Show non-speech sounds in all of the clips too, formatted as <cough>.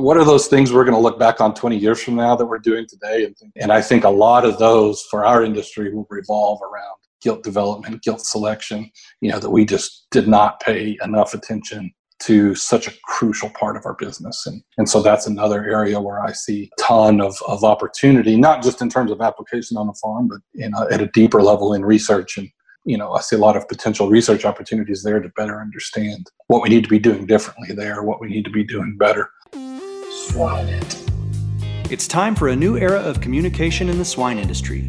what are those things we're going to look back on 20 years from now that we're doing today? And, and I think a lot of those for our industry will revolve around gilt development, gilt selection, you know, that we just did not pay enough attention to such a crucial part of our business. And, and so that's another area where I see a ton of, of opportunity, not just in terms of application on the farm, but in a, at a deeper level in research. And, you know, I see a lot of potential research opportunities there to better understand what we need to be doing differently there, what we need to be doing better. Swine. It's time for a new era of communication in the swine industry,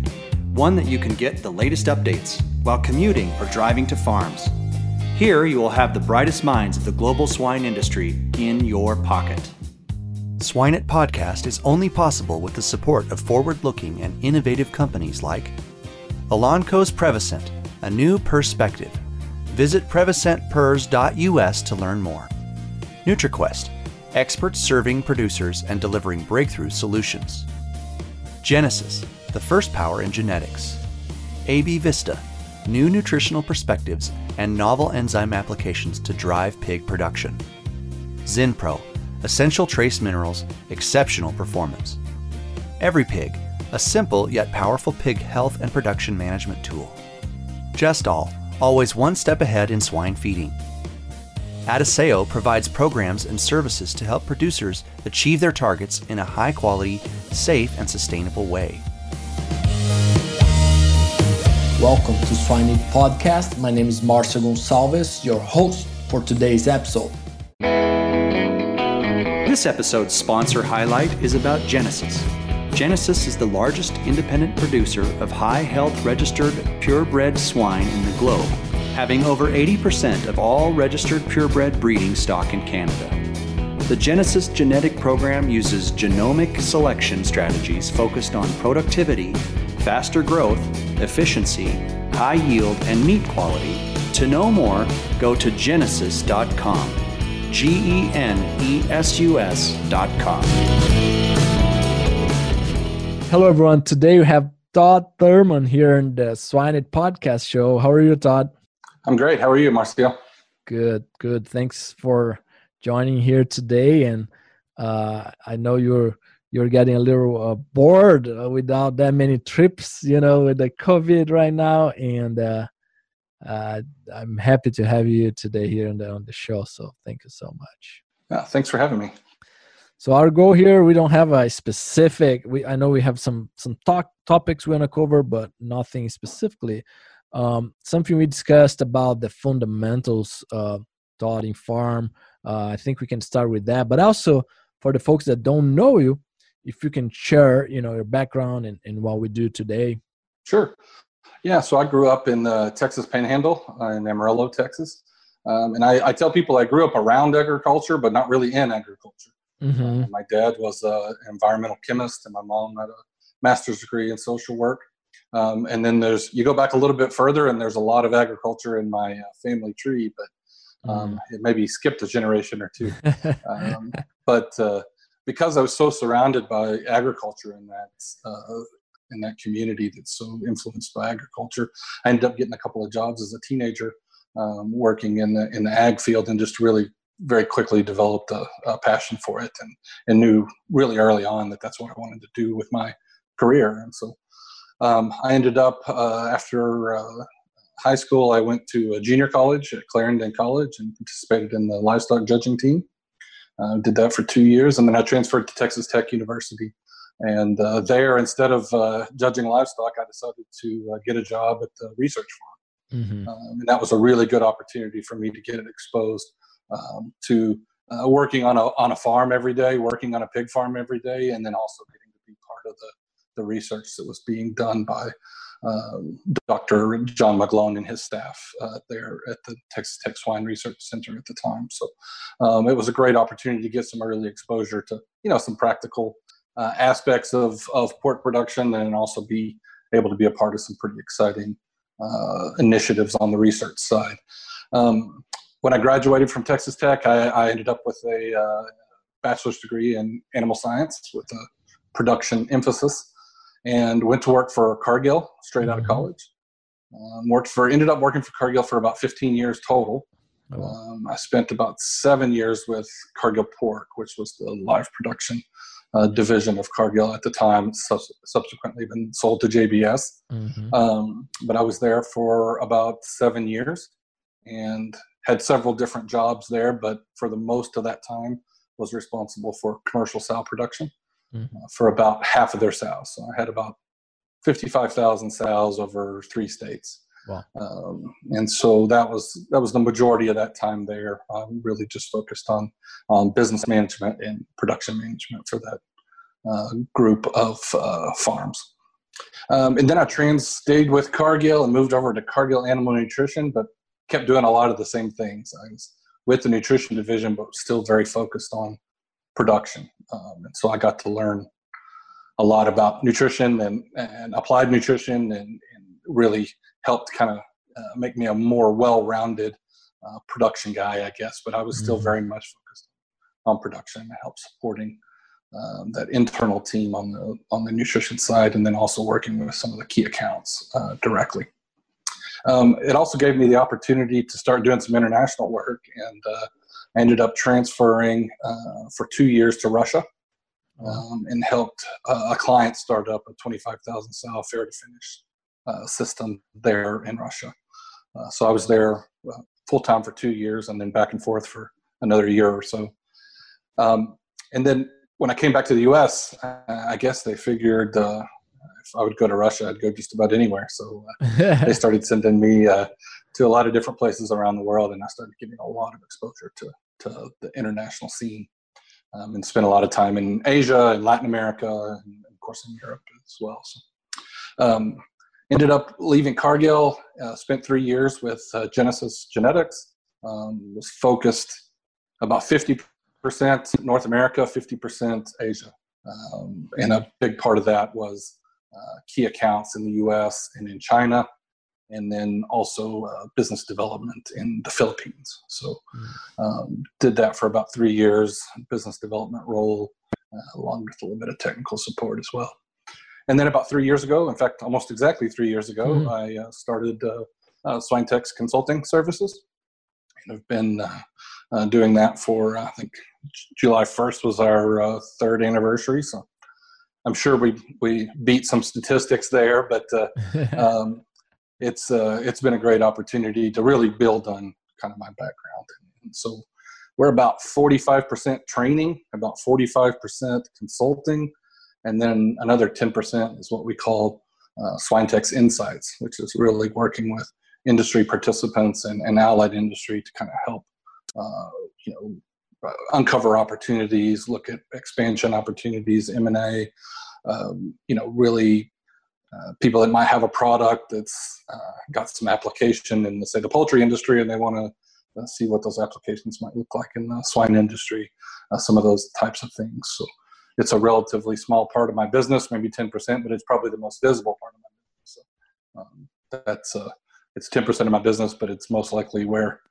one that you can get the latest updates while commuting or driving to farms. Here, you will have the brightest minds of the global swine industry in your pocket. Swine It Podcast is only possible with the support of forward looking and innovative companies like Elanco's Prevacent, a new perspective. Visit prevacentpers.us to learn more. NutriQuest, experts serving producers and delivering breakthrough solutions. Genesus, the first power in genetics. AB Vista, new nutritional perspectives and novel enzyme applications to drive pig production. Zinpro, essential trace minerals, exceptional performance. EveryPig, a simple yet powerful pig health and production management tool. Gestal, always one step ahead in swine feeding. Adisseo provides programs and services to help producers achieve their targets in a high quality, safe, and sustainable way. Welcome to Swine It Podcast. My name is Marcio Gonçalves, your host for today's episode. This episode's sponsor highlight is about Genesus. Genesus is the largest independent producer of high health registered purebred swine in the globe, having over 80% of all registered purebred breeding stock in Canada. The Genesus genetic program uses genomic selection strategies focused on productivity, faster growth, efficiency, high yield, and meat quality. To know more, go to genesus.com. G E N E S U S.com. Hello, everyone. Today we have Todd Thurman here in the Swine It Podcast Show. How are you, Todd? I'm great. How are you, Marcio? Good, good. Thanks for joining here today. And uh, I know you're you're getting a little uh, bored uh, without that many trips, you know, with the COVID right now. And uh, uh, I'm happy to have you today here on the, on the show. So thank you so much. Yeah, thanks for having me. So our goal here, we don't have a specific. We I know we have some some talk topics we want to cover, but nothing specifically. Um, something we discussed about the fundamentals uh, taught in farm. Uh, I think we can start with that. But also for the folks that don't know you, if you can share, you know, your background and, and what we do today. Sure. Yeah. So I grew up in the Texas Panhandle uh, in Amarillo, Texas. Um, and I, I, tell people I grew up around agriculture, but not really in agriculture. Mm-hmm. Uh, my dad was an environmental chemist, and my mom had a master's degree in social work. Um, and then there's you go back a little bit further, and there's a lot of agriculture in my uh, family tree, but um, mm. it maybe skipped a generation or two. <laughs> um, but uh, because I was so surrounded by agriculture in that uh, in that community that's so influenced by agriculture, I ended up getting a couple of jobs as a teenager um, working in the in the ag field, and just really very quickly developed a, a, passion for it, and and knew really early on that that's what I wanted to do with my career, and so. Um, I ended up uh, after uh, high school. I went to a junior college at Clarendon College and participated in the livestock judging team. Uh, did that for two years, and then I transferred to Texas Tech University. And uh, there, instead of uh, judging livestock, I decided to uh, get a job at the research farm. Mm-hmm. Um, and that was a really good opportunity for me to get exposed um, to uh, working on a, on a farm every day, working on a pig farm every day, and then also getting to be part of the, the research that was being done by um, Dr. John McGlone and his staff uh, there at the Texas Tech Swine Research Center at the time. So um, it was a great opportunity to get some early exposure to you know some practical uh, aspects of of pork production and also be able to be a part of some pretty exciting uh, initiatives on the research side. Um, when I graduated from Texas Tech, I, I ended up with a uh, bachelor's degree in animal science with a production emphasis and went to work for Cargill straight out of mm-hmm. college. Um, worked for ended up working for Cargill for about 15 years total, Oh. Um, I spent about seven years with Cargill Pork, which was the live production uh, division of Cargill at the time. subsequently been sold to JBS. Mm-hmm. Um, but I was there for about seven years and had several different jobs there. But for the most of that time, was responsible for commercial sow production mm-hmm. uh, for about half of their sows. So I had about 55,000 sows over three states. Wow. Um, and so that was that was the majority of that time there. Um, really just focused on on business management and production management for that uh, group of uh, farms. Um, and then I trans stayed with Cargill and moved over to Cargill Animal Nutrition, but kept doing a lot of the same things. I was with the nutrition division, but still very focused on production. Um, and so I got to learn a lot about nutrition and, and applied nutrition and, and really helped kind of uh, make me a more well-rounded uh, production guy, I guess. But I was still mm-hmm. very much focused on production and help supporting um, that internal team on the on the nutrition side, and then also working with some of the key accounts uh, directly. Um, it also gave me the opportunity to start doing some international work, and uh, I ended up transferring uh, for two years to Russia. Um, and helped uh, a client start up a 25,000 sow farrow to finish uh, system there in Russia. Uh, so I was there uh, full time for two years and then back and forth for another year or so. Um, and then when I came back to the US, I guess they figured uh, if I would go to Russia, I'd go just about anywhere. So uh, they <laughs> started sending me uh, to a lot of different places around the world, and I started getting a lot of exposure to, to the international scene um, and spent a lot of time in Asia and Latin America, and of course in Europe as well. So, um, ended up leaving Cargill, uh, spent three years with uh, Genesus Genetics, um, was focused about 50% North America, 50% Asia. Um, and a big part of that was uh, key accounts in the US and in China, and then also uh, business development in the Philippines. So, hmm. um, did that for about three years, business development role, uh, along with a little bit of technical support as well. And then about three years ago, in fact, almost exactly three years ago, mm-hmm. I uh, started uh, uh, Swinetex Consulting Services. And I've been uh, uh, doing that for, I think, July 1st was our uh, third anniversary. So I'm sure we, we beat some statistics there, but <laughs> um, it's, it's been a great opportunity to really build on kind of my background. And so we're about 45% training, about 45% consulting, and then another 10% is what we call uh, Swinetex Insights, which is really working with industry participants and, and allied industry to kind of help, uh, you know, uh, uncover opportunities, look at expansion opportunities, M&A, um, you know, really uh, people that might have a product that's uh, got some application in, the, say, the poultry industry and they want to uh, see what those applications might look like in the swine industry, uh, some of those types of things. So it's a relatively small part of my business, maybe 10%, but it's probably the most visible part of my business. So, um, that's uh, it's 10% of my business, but it's most likely where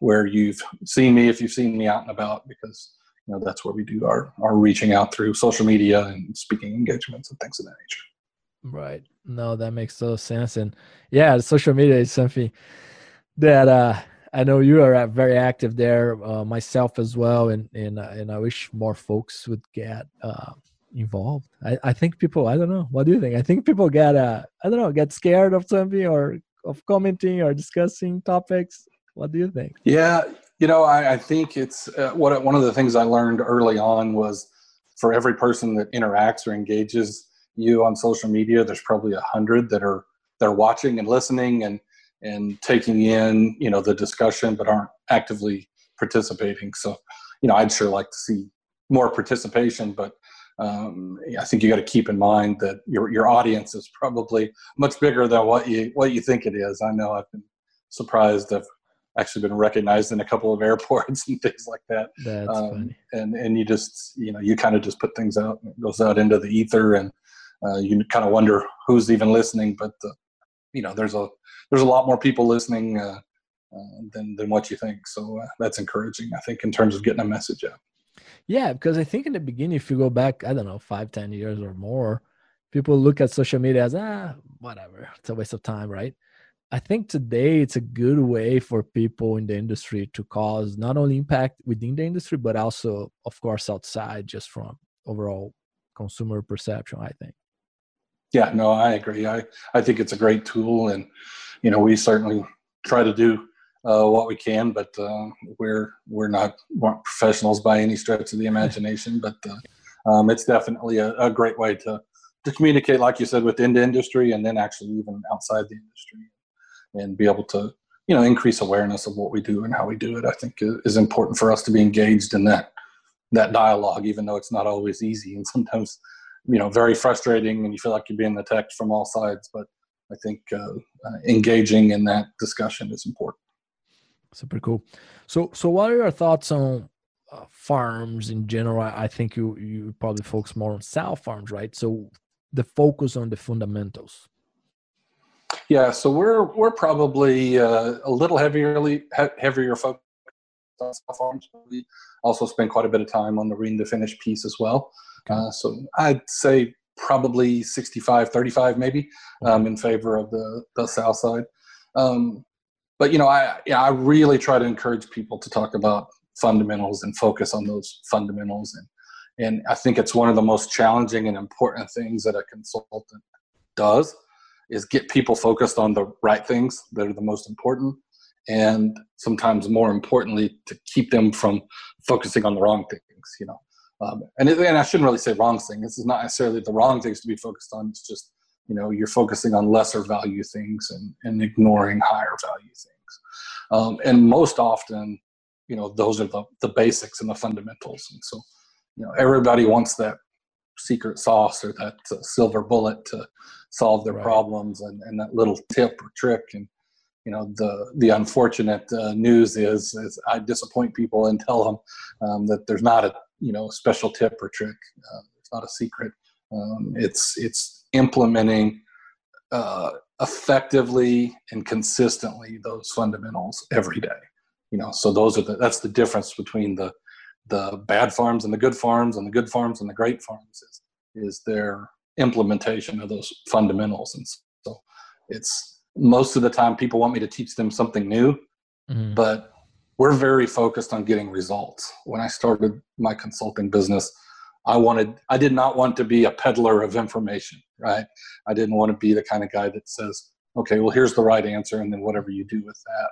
where you've seen me if you've seen me out and about because you know that's where we do our our reaching out through social media and speaking engagements and things of that nature. Right. No, that makes so sense. And yeah, social media is something that uh I know you are very active there, uh, myself as well, and and uh, and I wish more folks would get uh, involved. I, I think people. I don't know. What do you think? I think people get uh, I don't know, get scared of something or of commenting or discussing topics. What do you think? Yeah, you know, I, I think it's what one of the things I learned early on was for every person that interacts or engages you on social media, there's probably a hundred that are they're watching and listening and and taking in you know the discussion but aren't actively participating. So you know i'd sure like to see more participation but um, i think you got to keep in mind that your your audience is probably much bigger than what you what you think it is. I know i've been surprised i've actually been recognized in a couple of <laughs> airports and things like that. That's um, funny. and and you just you know you kind of just put things out and it goes out into the ether and uh, you kind of wonder who's even listening but uh, you know there's a there's a lot more people listening uh, uh, than than what you think. So uh, that's encouraging, I think, in terms of getting a message out. Yeah, because I think in the beginning, if you go back, I don't know, five, ten years or more, people look at social media as ah, whatever, it's a waste of time, right? I think today it's a good way for people in the industry to cause not only impact within the industry, but also, of course, outside just from overall consumer perception, I think. Yeah, no, I agree. I, I think it's a great tool. And, you know, we certainly try to do uh, what we can, but uh, we're, we're not professionals by any stretch of the imagination, but uh, um, it's definitely a, a great way to, to communicate, like you said, within the industry and then actually even outside the industry and be able to you know increase awareness of what we do and how we do it i think is important for us to be engaged in that that dialogue even though it's not always easy and sometimes you know very frustrating and you feel like you're being attacked from all sides but i think uh, uh, engaging in that discussion is important. Super cool. So so what are your thoughts on uh, farms in general? I think you you probably focus more on sow farms right? So the focus on the fundamentals. Yeah, so we're we're probably uh, a little heavierly heavier focused on farms. We also spend quite a bit of time on the reading to finish piece as well. Uh, so I'd say probably 65 35 maybe um, in favor of the, the sow side. Um, but you know i yeah, i really try to encourage people to talk about fundamentals and focus on those fundamentals. And and i think it's one of the most challenging and important things that a consultant does is get people focused on the right things that are the most important and sometimes more importantly to keep them from focusing on the wrong things you know um, and, it, and i shouldn't really say wrong thing. This is not necessarily the wrong things to be focused on. It's just you know you're focusing on lesser value things and, and ignoring higher value things. Um, and most often you know those are the, the basics and the fundamentals. And so you know everybody wants that secret sauce or that uh, silver bullet to solve their right. problems and, and that little tip or trick. And you know the the unfortunate uh, news is is I disappoint people and tell them um, that there's not a you know special tip or trick. Uh, it's not a secret. Um, it's it's implementing uh, effectively and consistently those fundamentals every day. You know, so those are the that's the difference between the the bad farms and the good farms and the good farms and the great farms is is their implementation of those fundamentals and so it's most of the time people want me to teach them something new mm-hmm. but we're very focused on getting results when i started my consulting business i wanted i did not want to be a peddler of information right i didn't want to be the kind of guy that says okay well here's the right answer and then whatever you do with that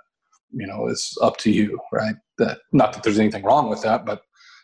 you know is up to you right that not that there's anything wrong with that but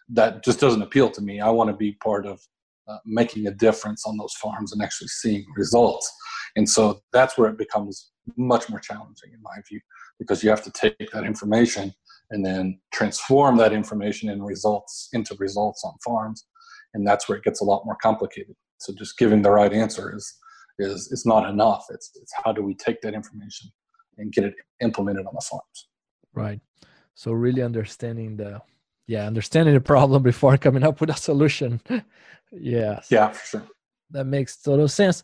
that just doesn't appeal to me i want to be part of uh, making a difference on those farms and actually seeing results. And so that's where it becomes much more challenging, in my view, because you have to take that information and then transform that information in results into results on farms, and that's where it gets a lot more complicated. So just giving the right answer is is is not enough. It's it's how do we take that information and get it implemented on the farms. Right. So really understanding the yeah understanding the problem before coming up with a solution <laughs> yeah yeah for sure that makes total sense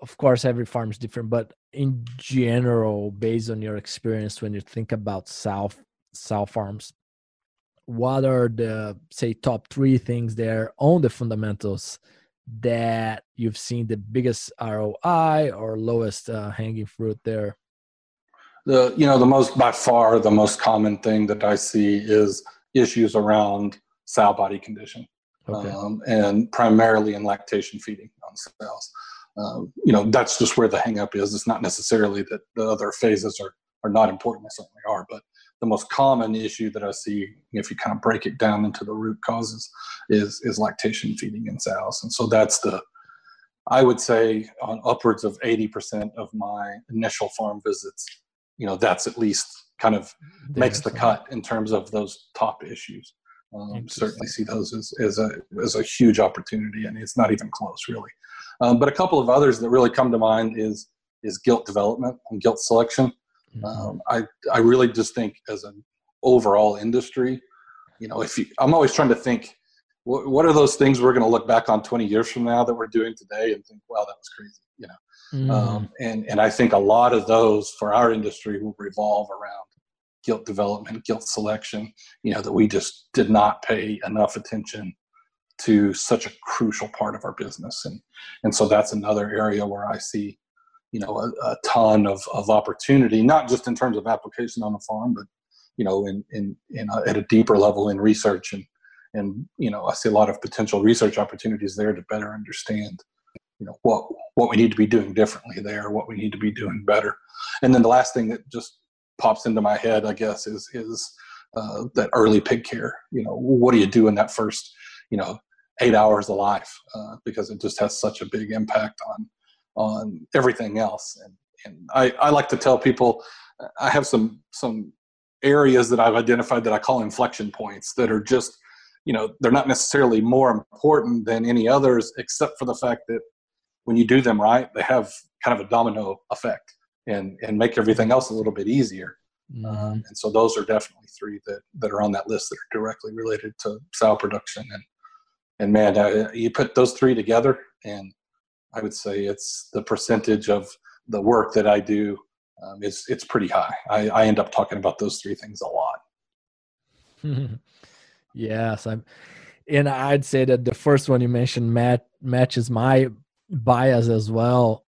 of course every farm is different but in general based on your experience when you think about sow sow farms what are the say top three things there on the fundamentals that you've seen the biggest roi or lowest uh, hanging fruit there the you know the most by far the most common thing that i see is issues around sow body condition, okay. um, and primarily in lactation feeding on sows. Um, you know, that's just where the hangup is. It's not necessarily that the other phases are are not important. They certainly are, but the most common issue that I see, if you kind of break it down into the root causes, is is lactation feeding in sows, and so that's the I would say on upwards of 80% of my initial farm visits, you know, that's at least kind of makes the cut in terms of those top issues. Um, certainly see those as, as, a, as a huge opportunity, and it's not even close, really. Um, but a couple of others that really come to mind is is gilt development and gilt selection. Mm-hmm. Um, I I really just think as an overall industry, you know, if you, I'm always trying to think, what, what are those things we're going to look back on 20 years from now that we're doing today and think, wow, that was crazy, you know. Mm. Um, and and I think a lot of those for our industry will revolve around gilt development, gilt selection, you know, that we just did not pay enough attention to such a crucial part of our business. And, and so that's another area where I see you know a, a, ton of, of opportunity not just in terms of application on the farm but you know in in, in a, at a deeper level in research. And and you know i see a lot of potential research opportunities there to better understand you know what what we need to be doing differently there what we need to be doing better. And then the last thing that just pops into my head i guess is is uh, that early pig care. You know what do you do in that first you know eight hours of life uh, because it just has such a big impact on on everything else and and I, I like to tell people i have some some areas that i've identified that i call inflection points that are just you know they're not necessarily more important than any others except for the fact that when you do them right they have kind of a domino effect and and make everything else a little bit easier mm-hmm. um, and so those are definitely three that that are on that list that are directly related to sow production and and man uh, you put those three together and i would say it's the percentage of the work that i do um, it's it's pretty high I, I end up talking about those three things a lot <laughs> Yes, I'm, and I'd say that the first one you mentioned match matches my bias as well.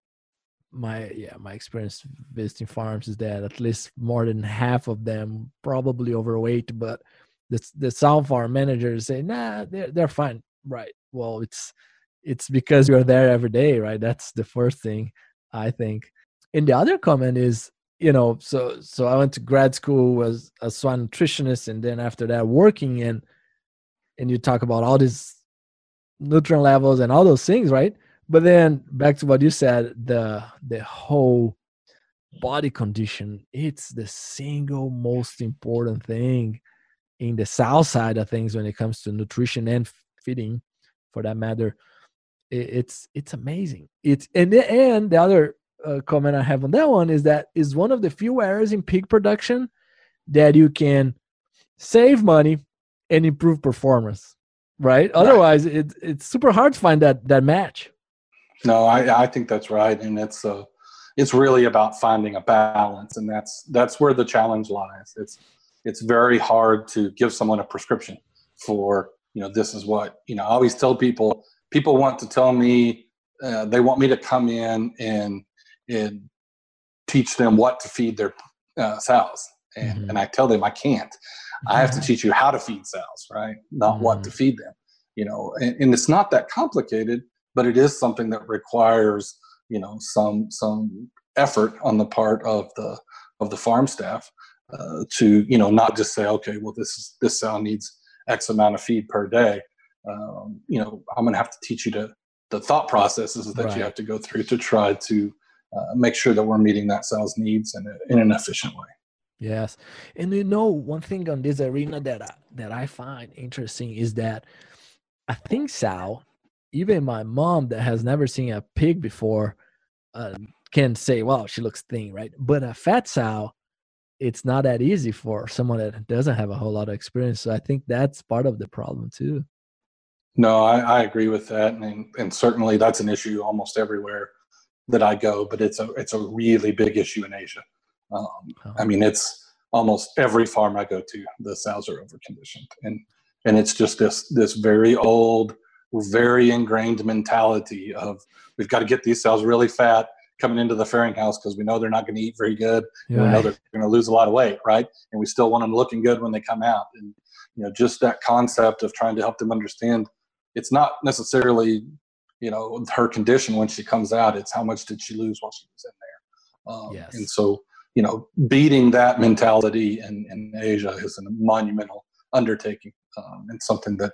My yeah, my experience visiting farms is that at least more than half of them probably overweight, but the the sow farm managers say nah, they're they're fine. Right. Well, it's it's because you're there every day, right? That's the first thing I think. And the other comment is you know so so i went to grad school as a swine nutritionist and then after that working in and you talk about all these nutrient levels and all those things, right? But then back to what you said, the the whole body condition, it's the single most important thing in the sow side of things when it comes to nutrition and feeding for that matter. It's it's amazing. It's and the, and the other uh, comment I have on that one is that is one of the few areas in pig production that you can save money and improve performance, right? Otherwise, it, it's super hard to find that that match. No, I, I think that's right, and it's uh, it's really about finding a balance, and that's that's where the challenge lies. It's it's very hard to give someone a prescription for you know this is what you know. I always tell people people want to tell me uh, they want me to come in and and teach them what to feed their uh, sows, and, mm-hmm. and I tell them I can't. I have to teach you how to feed sows, right? Not mm-hmm. what to feed them. You know, and, and, it's not that complicated, but it is something that requires, you know, some some effort on the part of the of the farm staff uh, to, you know, not just say, okay, well, this is this sow needs X amount of feed per day. Um, you know, I'm going to have to teach you to the thought processes that right. you have to go through to try to uh, make sure that we're meeting that sow's needs in, a, in an efficient way. Yes, and you know one thing on this arena that I, that I find interesting is that I think Sal, even my mom that has never seen a pig before, uh, can say, "Well, she looks thin," right? But a fat sow, it's not that easy for someone that doesn't have a whole lot of experience. So I think that's part of the problem too. No, I, I agree with that, and and certainly that's an issue almost everywhere that I go. But it's a it's a really big issue in Asia. Um, oh. I mean, it's almost every farm I go to, the sows are overconditioned, and and it's just this this very old, very ingrained mentality of we've got to get these sows really fat coming into the farrowing house because we know they're not going to eat very good. Yeah. we know they're going to lose a lot of weight, right? And we still want them looking good when they come out. And you know, just that concept of trying to help them understand it's not necessarily you know her condition when she comes out; it's how much did she lose while she was in there. Um, yes. And so you know, beating that mentality in, in Asia is a monumental undertaking um, and something that,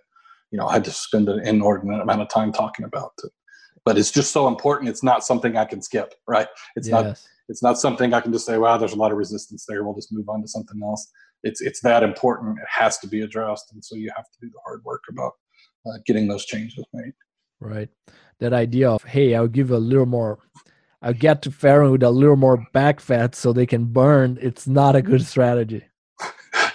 you know, I had to spend an inordinate amount of time talking about. But it's just so important. It's not something I can skip, right? It's yes. not. It's not something I can just say, "Wow, there's a lot of resistance there. We'll just move on to something else." It's it's that important. It has to be addressed, and so you have to do the hard work about uh, getting those changes made. Right. That idea of, hey, I'll give a little more I'll get to farrowing with a little more back fat so they can burn, it's not a good strategy.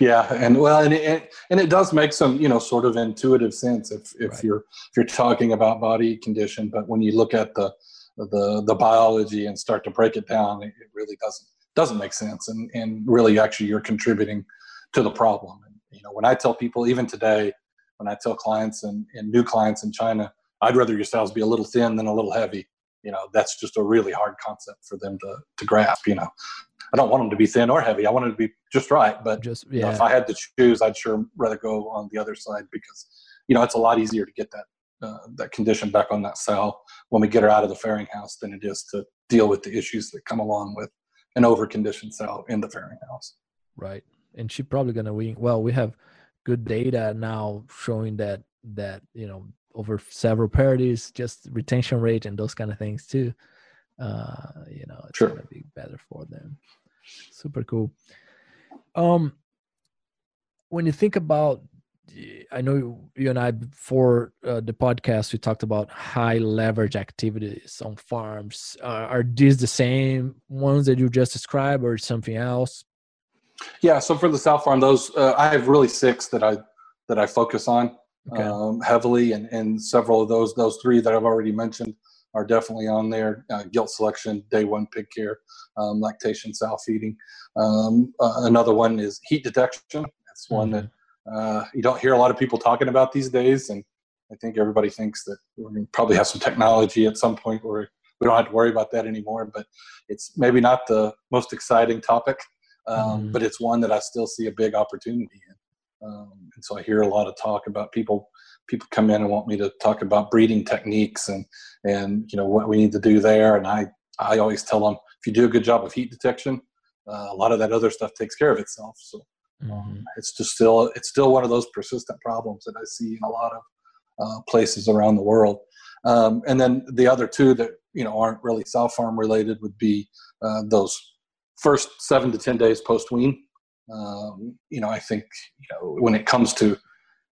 Yeah, and well, and it, and it does make some you know sort of intuitive sense if if right. you're if you're talking about body condition, but when you look at the the the biology and start to break it down, it, really doesn't doesn't make sense, and and really actually you're contributing to the problem. And you know, when I tell people even today, when I tell clients and, and new clients in China, I'd rather your sows be a little thin than a little heavy you know that's just a really hard concept for them to to grasp you know i don't want them to be thin or heavy i want them to be just right but just yeah. you know, if i had to choose i'd sure rather go on the other side because you know it's a lot easier to get that uh, that condition back on that sow when we get her out of the farrowing house than it is to deal with the issues that come along with an overconditioned sow in the farrowing house right and she's probably going to win well we have good data now showing that that you know over several parities, just retention rate and those kind of things too. Uh, you know, it's sure. gonna be better for them. Super cool. Um, when you think about, I know you and I before uh, the podcast we talked about high leverage activities on farms. Uh, are these the same ones that you just described, or something else? Yeah. So for the sow farm, those uh, I have really six that I that I focus on okay. um, heavily, and, and several of those, those three that I've already mentioned, are definitely on there. Uh, gilt selection, day one pig care, um, lactation, sow feeding. Um, uh, another one is heat detection. That's one mm-hmm. that uh, you don't hear a lot of people talking about these days, and I think everybody thinks that we're going to probably have some technology at some point where we don't have to worry about that anymore. But it's maybe not the most exciting topic, um, mm-hmm. but it's one that I still see a big opportunity in. Um, and so I hear a lot of talk about people people come in and want me to talk about breeding techniques and and you know what we need to do there. And I I always tell them if you do a good job of heat detection, uh, a lot of that other stuff takes care of itself. So um, mm-hmm. it's just still it's still one of those persistent problems that I see in a lot of uh, places around the world. Um, and then the other two that you know aren't really sow farm related would be uh, those first seven to ten days post wean. Um, you know, I think you know when it comes to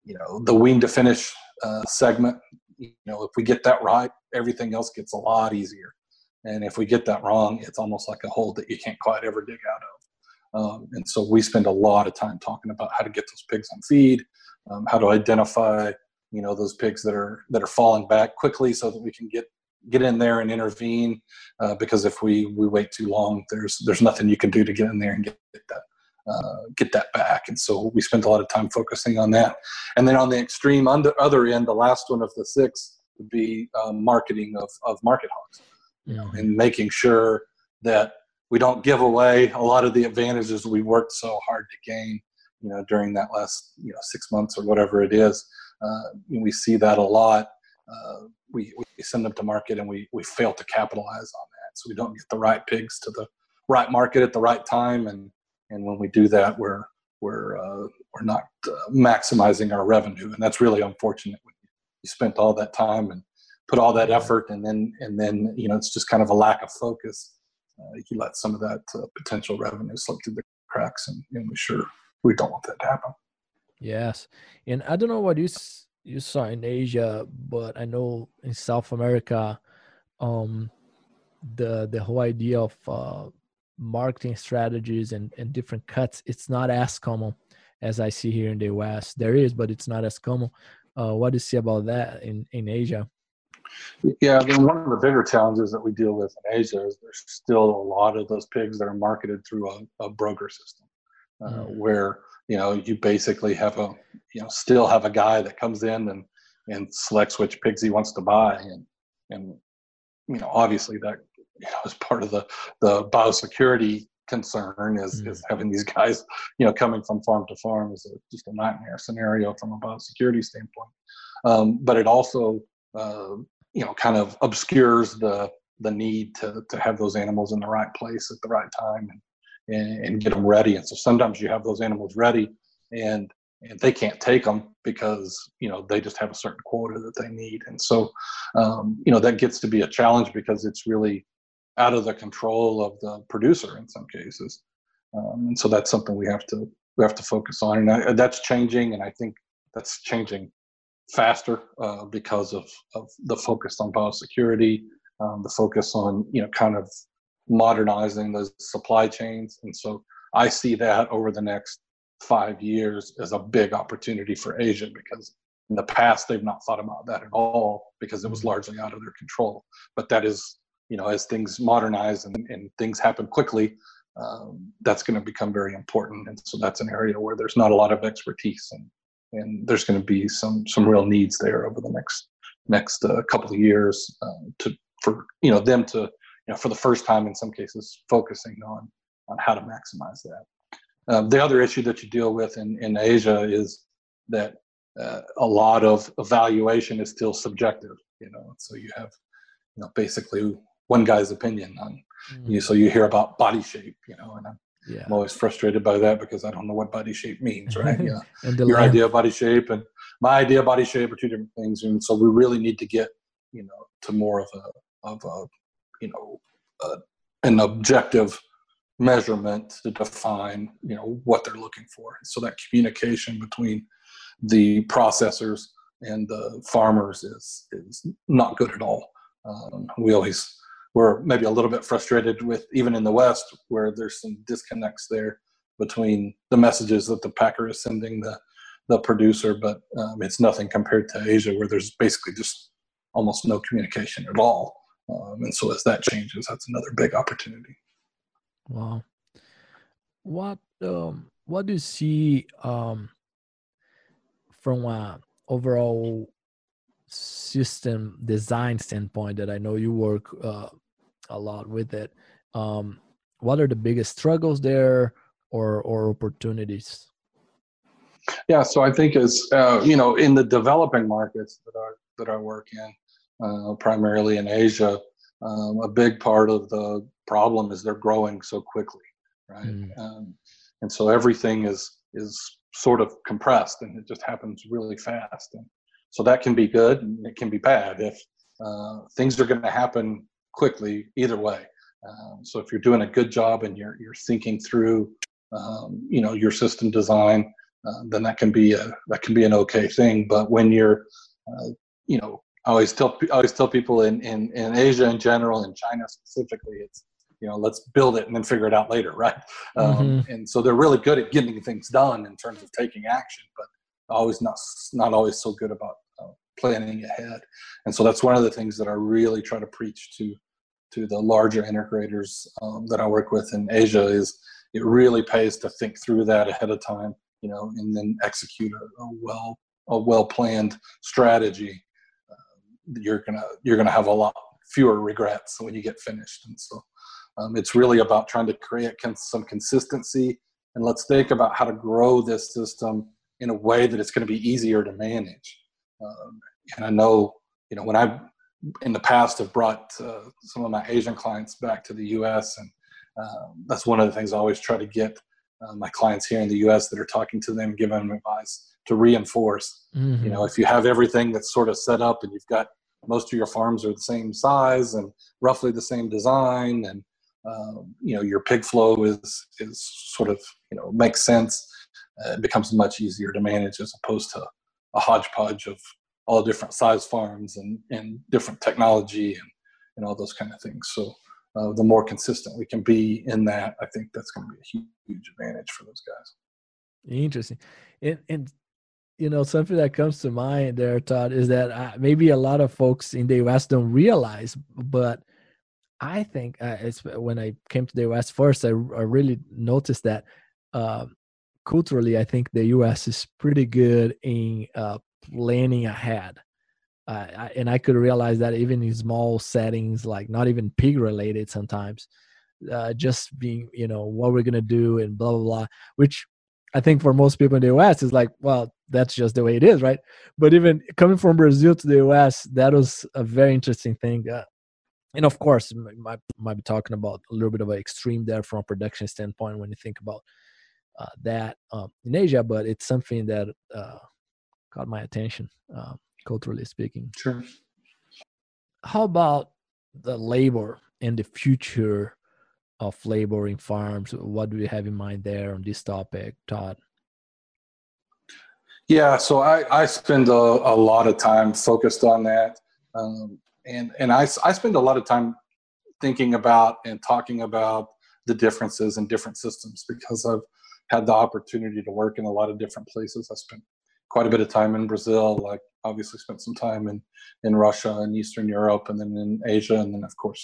you know the wean to finish uh, segment, you know, if we get that right, everything else gets a lot easier. And if we get that wrong, it's almost like a hole that you can't quite ever dig out of. Um, and so we spend a lot of time talking about how to get those pigs on feed, um, how to identify, you know, those pigs that are that are falling back quickly, so that we can get get in there and intervene. Uh, because if we we wait too long, there's there's nothing you can do to get in there and get that uh, get that back. And so we spent a lot of time focusing on that. And then on the extreme under, other end, the last one of the six would be um, marketing of, of market hogs, you know, and making sure that we don't give away a lot of the advantages we worked so hard to gain, you know, during that last, you know, six months or whatever it is. Uh, we see that a lot. Uh, we, we send them to market and we, we fail to capitalize on that. So we don't get the right pigs to the right market at the right time and and when we do that, we're we're uh, we're not uh, maximizing our revenue, and that's really unfortunate. You spent all that time and put all that effort, and then and then you know it's just kind of a lack of focus. Uh, you let some of that uh, potential revenue slip through the cracks, and, and we sure we don't want that to happen. Yes, and I don't know what you you saw in Asia, but I know in South America, um, the the whole idea of uh, marketing strategies and, and different cuts, it's not as common as I see here in the West. There is, but it's not as common. Uh, what do you see about that in, in Asia? Yeah, I mean, one of the bigger challenges that we deal with in Asia is there's still a lot of those pigs that are marketed through a, a broker system, uh, mm. where you know you basically have a you know still have a guy that comes in and and selects which pigs he wants to buy, and and you know obviously that you know, <laughs> as part of the the biosecurity concern is mm. is having these guys, you know, coming from farm to farm is a, just a nightmare scenario from a biosecurity standpoint. Um, but it also, uh, you know, kind of obscures the the need to to have those animals in the right place at the right time and, and, and get them ready. And so sometimes you have those animals ready and and they can't take them because you know they just have a certain quota that they need and so um, you know that gets to be a challenge because it's really out of the control of the producer in some cases. Um, and so that's something we have to we have to focus on, and I, that's changing. And I think that's changing faster uh, because of of the focus on biosecurity, um, the focus on you know kind of modernizing the supply chains. And so I see that over the next five years as a big opportunity for Asia because in the past they've not thought about that at all because it was largely out of their control. But that is you know, as things modernize and, and things happen quickly, um, that's going to become very important. And so that's an area where there's not a lot of expertise, and and there's going to be some some real needs there over the next next uh, couple of years uh, to for you know them to you know for the first time in some cases focusing on on how to maximize that. Um, the other issue that you deal with in, in Asia is that uh, a lot of evaluation is still subjective. You know, so you have you know basically one guy's opinion on mm-hmm. you. So you hear about body shape, you know, and I'm, yeah. I'm always frustrated by that because I don't know what body shape means, right? <laughs> Yeah, your idea of body shape and my idea of body shape are two different things, and so we really need to get you know to more of a of a you know uh, an objective measurement to define you know what they're looking for so that communication between the processors and the farmers is is not good at all um, we always we're maybe a little bit frustrated with even in the west where there's some disconnects there between the messages that the packer is sending the the producer but um, it's nothing compared to asia where there's basically just almost no communication at all um, and so as that changes that's another big opportunity Wow. What um what do you see um from a overall system design standpoint that I know you work uh, a lot with it. Um, what are the biggest struggles there or or opportunities? Yeah, so I think as uh, you know, in the developing markets that I that I work in, uh, primarily in Asia, um, a big part of the problem is they're growing so quickly, right? Mm. Um, and so everything is is sort of compressed, and it just happens really fast. And so that can be good, and it can be bad if uh, things are going to happen quickly either way. Um, so if you're doing a good job and you're you're thinking through, um, you know, your system design, uh, then that can be a that can be an okay thing. But when you're, uh, you know, I always tell I always tell people in, in in Asia in general, in China specifically, it's you know let's build it and then figure it out later, <laughs> right? Um, mm-hmm. and so they're really good at getting things done in terms of taking action, but always not not always so good about uh, planning ahead. And so that's one of the things that I really try to preach to to the larger integrators um, that I work with in Asia is it really pays to think through that ahead of time, you know, and then execute a, a well a well planned strategy you're gonna you're gonna have a lot fewer regrets when you get finished. And so um, it's really about trying to create some consistency and let's think about how to grow this system in a way that it's going to be easier to manage. Um, and I know, you know, when I in the past have brought uh, some of my Asian clients back to the U.S. and um, that's one of the things I always try to get uh, my clients here in the U.S. that are talking to them, giving them advice to reinforce. Mm-hmm. You know, if you have everything that's sort of set up and you've got most of your farms are the same size and roughly the same design, and um, you know your pig flow is is sort of you know makes sense. Uh, it becomes much easier to manage as opposed to a hodgepodge of all different size farms and and different technology and and all those kind of things. So. Uh, the more consistent we can be in that, I think that's going to be a huge, huge advantage for those guys. Interesting. And, and you know something that comes to mind there todd is that uh, maybe a lot of folks in the us don't realize but i think uh, it's when i came to the us first i, I really noticed that uh, culturally i think the us is pretty good in planning ahead uh, I, and i could realize that even in small settings like not even pig related sometimes uh, just being you know what we're gonna do and blah blah blah which I think for most people in the US, is like, well, that's just the way it is, right? But even coming from Brazil to the US, that was a very interesting thing. Uh, and of course, might might be talking about a little bit of an extreme there from a production standpoint when you think about uh, that um, in Asia, but it's something that uh, caught my attention, uh, culturally speaking. Sure. How about the labor and the future of labor in farms. What do you have in mind there on this topic, Todd? Yeah, so I, I spend a, a lot of time focused on that. Um, and and I, I spend a lot of time thinking about and talking about the differences in different systems because I've had the opportunity to work in a lot of different places. I spent quite a bit of time in Brazil, like obviously spent some time in, in Russia and Eastern Europe and then in Asia and then of course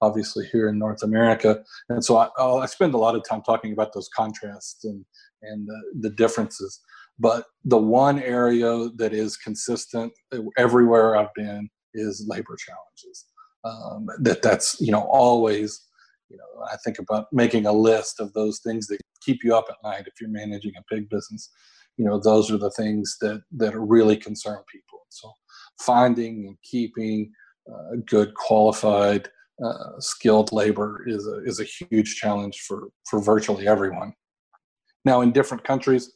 obviously here in North America. And so I, I spend a lot of time talking about those contrasts and, and the, the differences. But the one area that is consistent everywhere I've been is labor challenges. um, that that's you know always you know I think about making a list of those things that keep you up at night if you're managing a pig business. You know those are the things that that really concern people. So finding and keeping uh, good qualified uh, skilled labor is a, is a huge challenge for, for virtually everyone. Now, in different countries,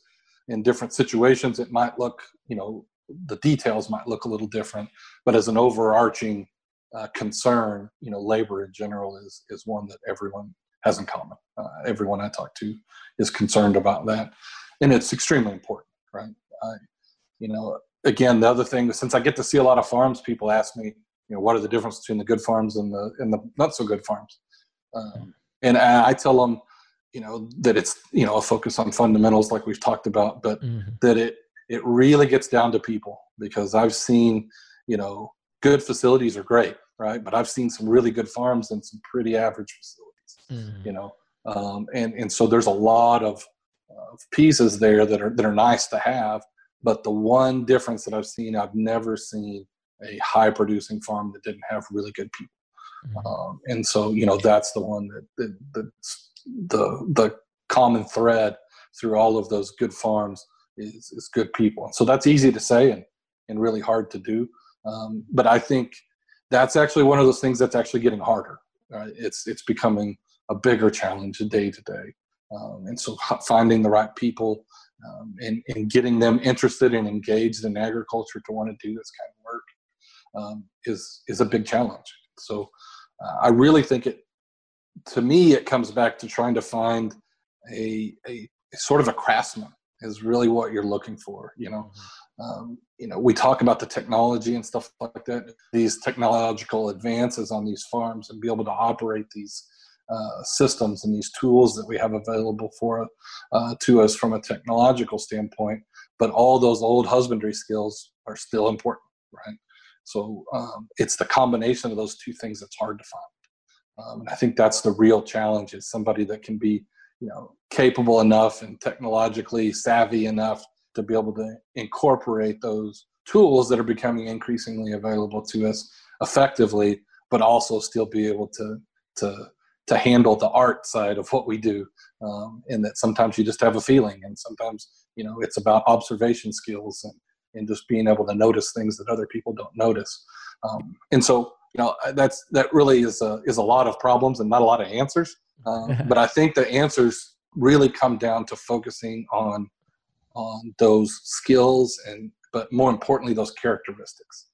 in different situations, it might look, you know, the details might look a little different, but as an overarching uh, concern, you know, labor in general is is one that everyone has in common. Uh, everyone I talk to is concerned about that, and it's extremely important, right? I, you know, again, the other thing, since I get to see a lot of farms, people ask me, you know, what are the difference between the good farms and the and the not so good farms? Um, and I tell them, you know, that it's you know a focus on fundamentals like we've talked about, but mm-hmm. that it it really gets down to people because I've seen, you know, good facilities are great, right? But I've seen some really good farms and some pretty average facilities, mm-hmm. you know, um, and and so there's a lot of, of pieces there that are that are nice to have, but the one difference that I've seen, I've never seen a high producing farm that didn't have really good people. Mm-hmm. Um, and so, you know, that's the one that, that that's the the common thread through all of those good farms is, is good people. And so that's easy to say and, and really hard to do. Um, but I think that's actually one of those things that's actually getting harder. Right? It's it's becoming a bigger challenge day to day. Um, and so <laughs> finding the right people um, and, and getting them interested and engaged in agriculture to want to do this kind of work um, is is a big challenge. So uh, I really think it, to me, it comes back to trying to find a, a, sort of a craftsman is really what you're looking for. You know, mm-hmm. um, you know, we talk about the technology and stuff like that. These technological advances on these farms and be able to operate these uh, systems and these tools that we have available for uh, to us from a technological standpoint. But all those old husbandry skills are still important, right? So um, it's the combination of those two things that's hard to find. Um, and I think that's the real challenge is somebody that can be, you know, capable enough and technologically savvy enough to be able to incorporate those tools that are becoming increasingly available to us effectively, but also still be able to to to handle the art side of what we do. Um, and that sometimes you just have a feeling, and sometimes you know it's about observation skills and and just being able to notice things that other people don't notice. Um, and so, you know, that's that really is a is a lot of problems and not a lot of answers. Um, <laughs> but I think the answers really come down to focusing on on those skills and, but more importantly, those characteristics.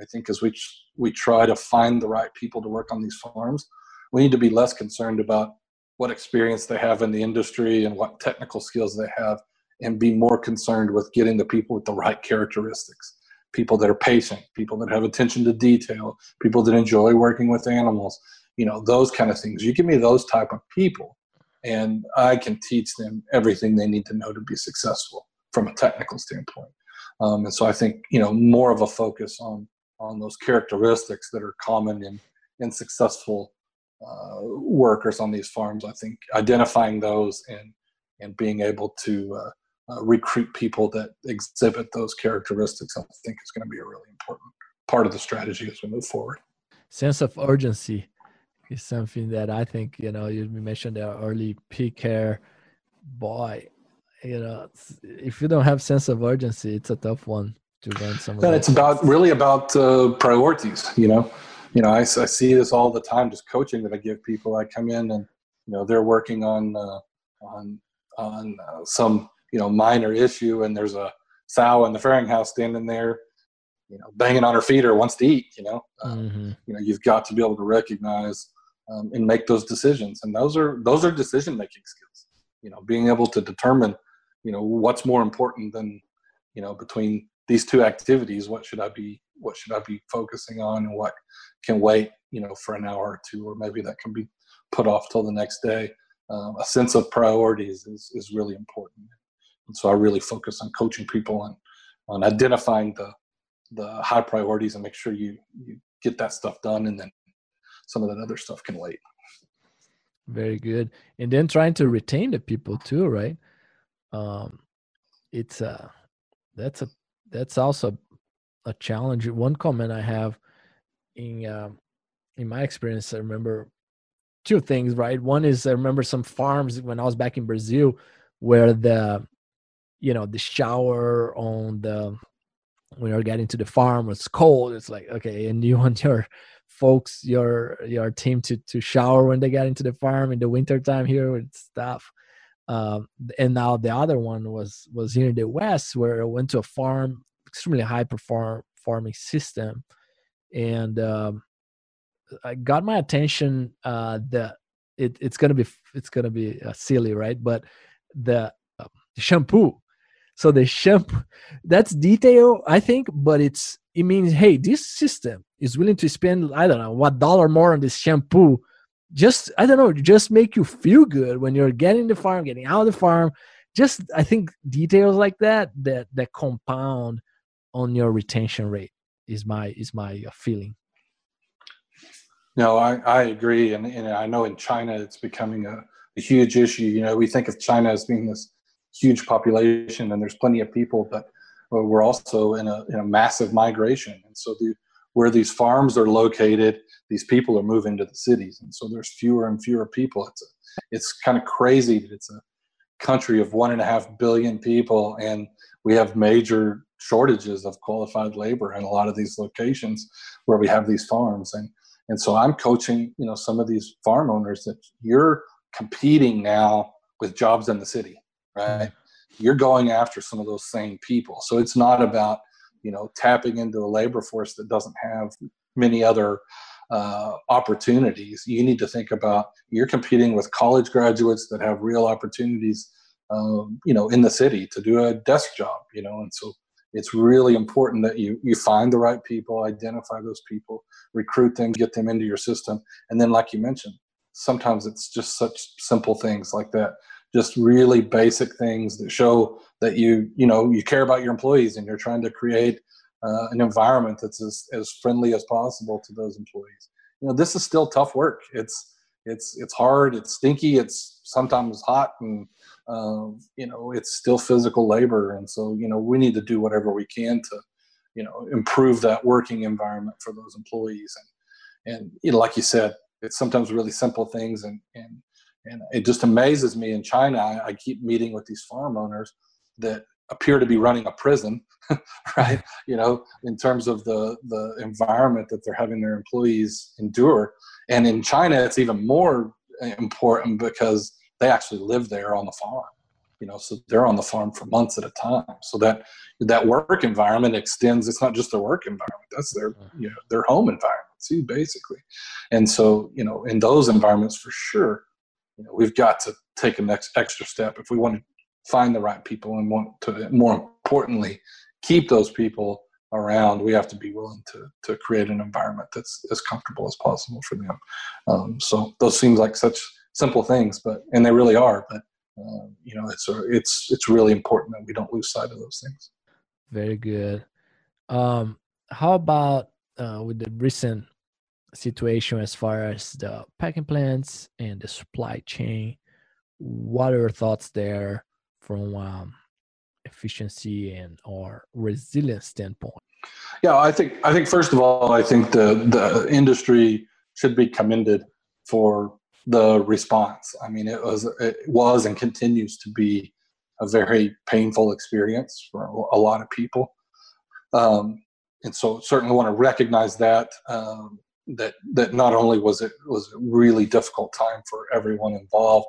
I think as we we try to find the right people to work on these farms, we need to be less concerned about what experience they have in the industry and what technical skills they have and be more concerned with getting the people with the right characteristics. People that are patient people that have attention to detail people that enjoy working with animals you know those kind of things. You give me those type of people and i can teach them everything they need to know to be successful from a technical standpoint. Um, and so i think you know more of a focus on on those characteristics that are common in in successful uh, workers on these farms i think identifying those and and being able to uh, uh, recruit people that exhibit those characteristics, I think is going to be a really important part of the strategy as we move forward. Sense of urgency is something that I think, you know, you mentioned the early pig care. Boy, you know, if you don't have sense of urgency, it's a tough one to run some. And it's about really about uh, priorities, you know. You know, I, I see this all the time, just coaching that I give people. I come in and, you know, they're working on uh, on on uh, some you know minor issue and there's a sow in the farrowing house standing there you know banging on her feet or wants to eat you know um, mm-hmm. you know you've got to be able to recognize um, and make those decisions and those are those are decision making skills you know being able to determine you know what's more important than you know between these two activities what should i be what should i be focusing on and what can wait you know for an hour or two or maybe that can be put off till the next day um, a sense of priorities is, is really important and so I really focus on coaching people on on identifying the the high priorities and make sure you you get that stuff done, and then some of that other stuff can wait. Very good. And then trying to retain the people too, right? Um, it's a that's a that's also a challenge. One comment I have in um, in my experience, I remember two things, right? One is I remember some farms when I was back in Brazil where the you know the shower on the when you're getting to the farm it's cold it's like okay and you <laughs> want your folks your your team to to shower when they get into the farm in the winter time here with stuff um, and now the other one was was in the west where i went to a farm extremely high perform farming system and um, I got my attention uh, the it, it's gonna be it's gonna be uh, silly right but the uh, shampoo so the shampoo, <laughs> that's detail, I think, but it's it means hey, this system is willing to spend I don't know what dollar more on this shampoo. Just I don't know, just make you feel good when you're getting the farm, getting out of the farm. Just I think details like that that that compound on your retention rate is my is my uh, feeling. No, I, I agree, and, and I know in China it's becoming a, a huge issue. You know, we think of China as being this huge population and there's plenty of people, but we're also in a, in a massive migration. And so the, where these farms are located, these people are moving to the cities. And so there's fewer and fewer people. It's, a, it's kind of crazy that it's a country of one and a half billion people and we have major shortages of qualified labor in a lot of these locations where we have these farms. And, and so I'm coaching, you know, some of these farm owners that you're competing now with jobs in the city right? Mm-hmm. You're going after some of those same people. So it's not about, you know, tapping into a labor force that doesn't have many other uh, opportunities. You need to think about you're competing with college graduates that have real opportunities, um, you know, in the city to do a desk job, you know, and so it's really important that you you find the right people, identify those people, recruit them, get them into your system, and then, like you mentioned, sometimes it's just such simple things like that just really basic things that show that you you know you care about your employees and you're trying to create uh, an environment that's as, as friendly as possible to those employees. You know this is still tough work. It's it's it's hard. It's stinky. It's sometimes hot and uh, you know it's still physical labor. And so you know we need to do whatever we can to you know improve that working environment for those employees. And and you know like you said it's sometimes really simple things and and and it just amazes me in China. I, I keep meeting with these farm owners that appear to be running a prison, <laughs> right? You know, in terms of the the environment that they're having their employees endure. And in China, it's even more important because they actually live there on the farm. You know, so they're on the farm for months at a time. So that that work environment extends. It's not just their work environment; that's their mm-hmm. you know their home environment too, basically. And so you know, in those environments, for sure, you know, we've got to take a next extra step if we want to find the right people and want to more importantly keep those people around. We have to be willing to to create an environment that's as comfortable as possible for them. Um, so those seem like such simple things but and they really are but uh, you know it's it's it's really important that we don't lose sight of those things. Very good. Um how about uh, with the recent situation as far as the packing plants and the supply chain. What are your thoughts there from um, efficiency and or resilience standpoint? Yeah, I think I think first of all, I think the the industry should be commended for the response. I mean, it was it was and continues to be a very painful experience for a lot of people, um, and so certainly want to recognize that. Um, that that not only was it was a really difficult time for everyone involved,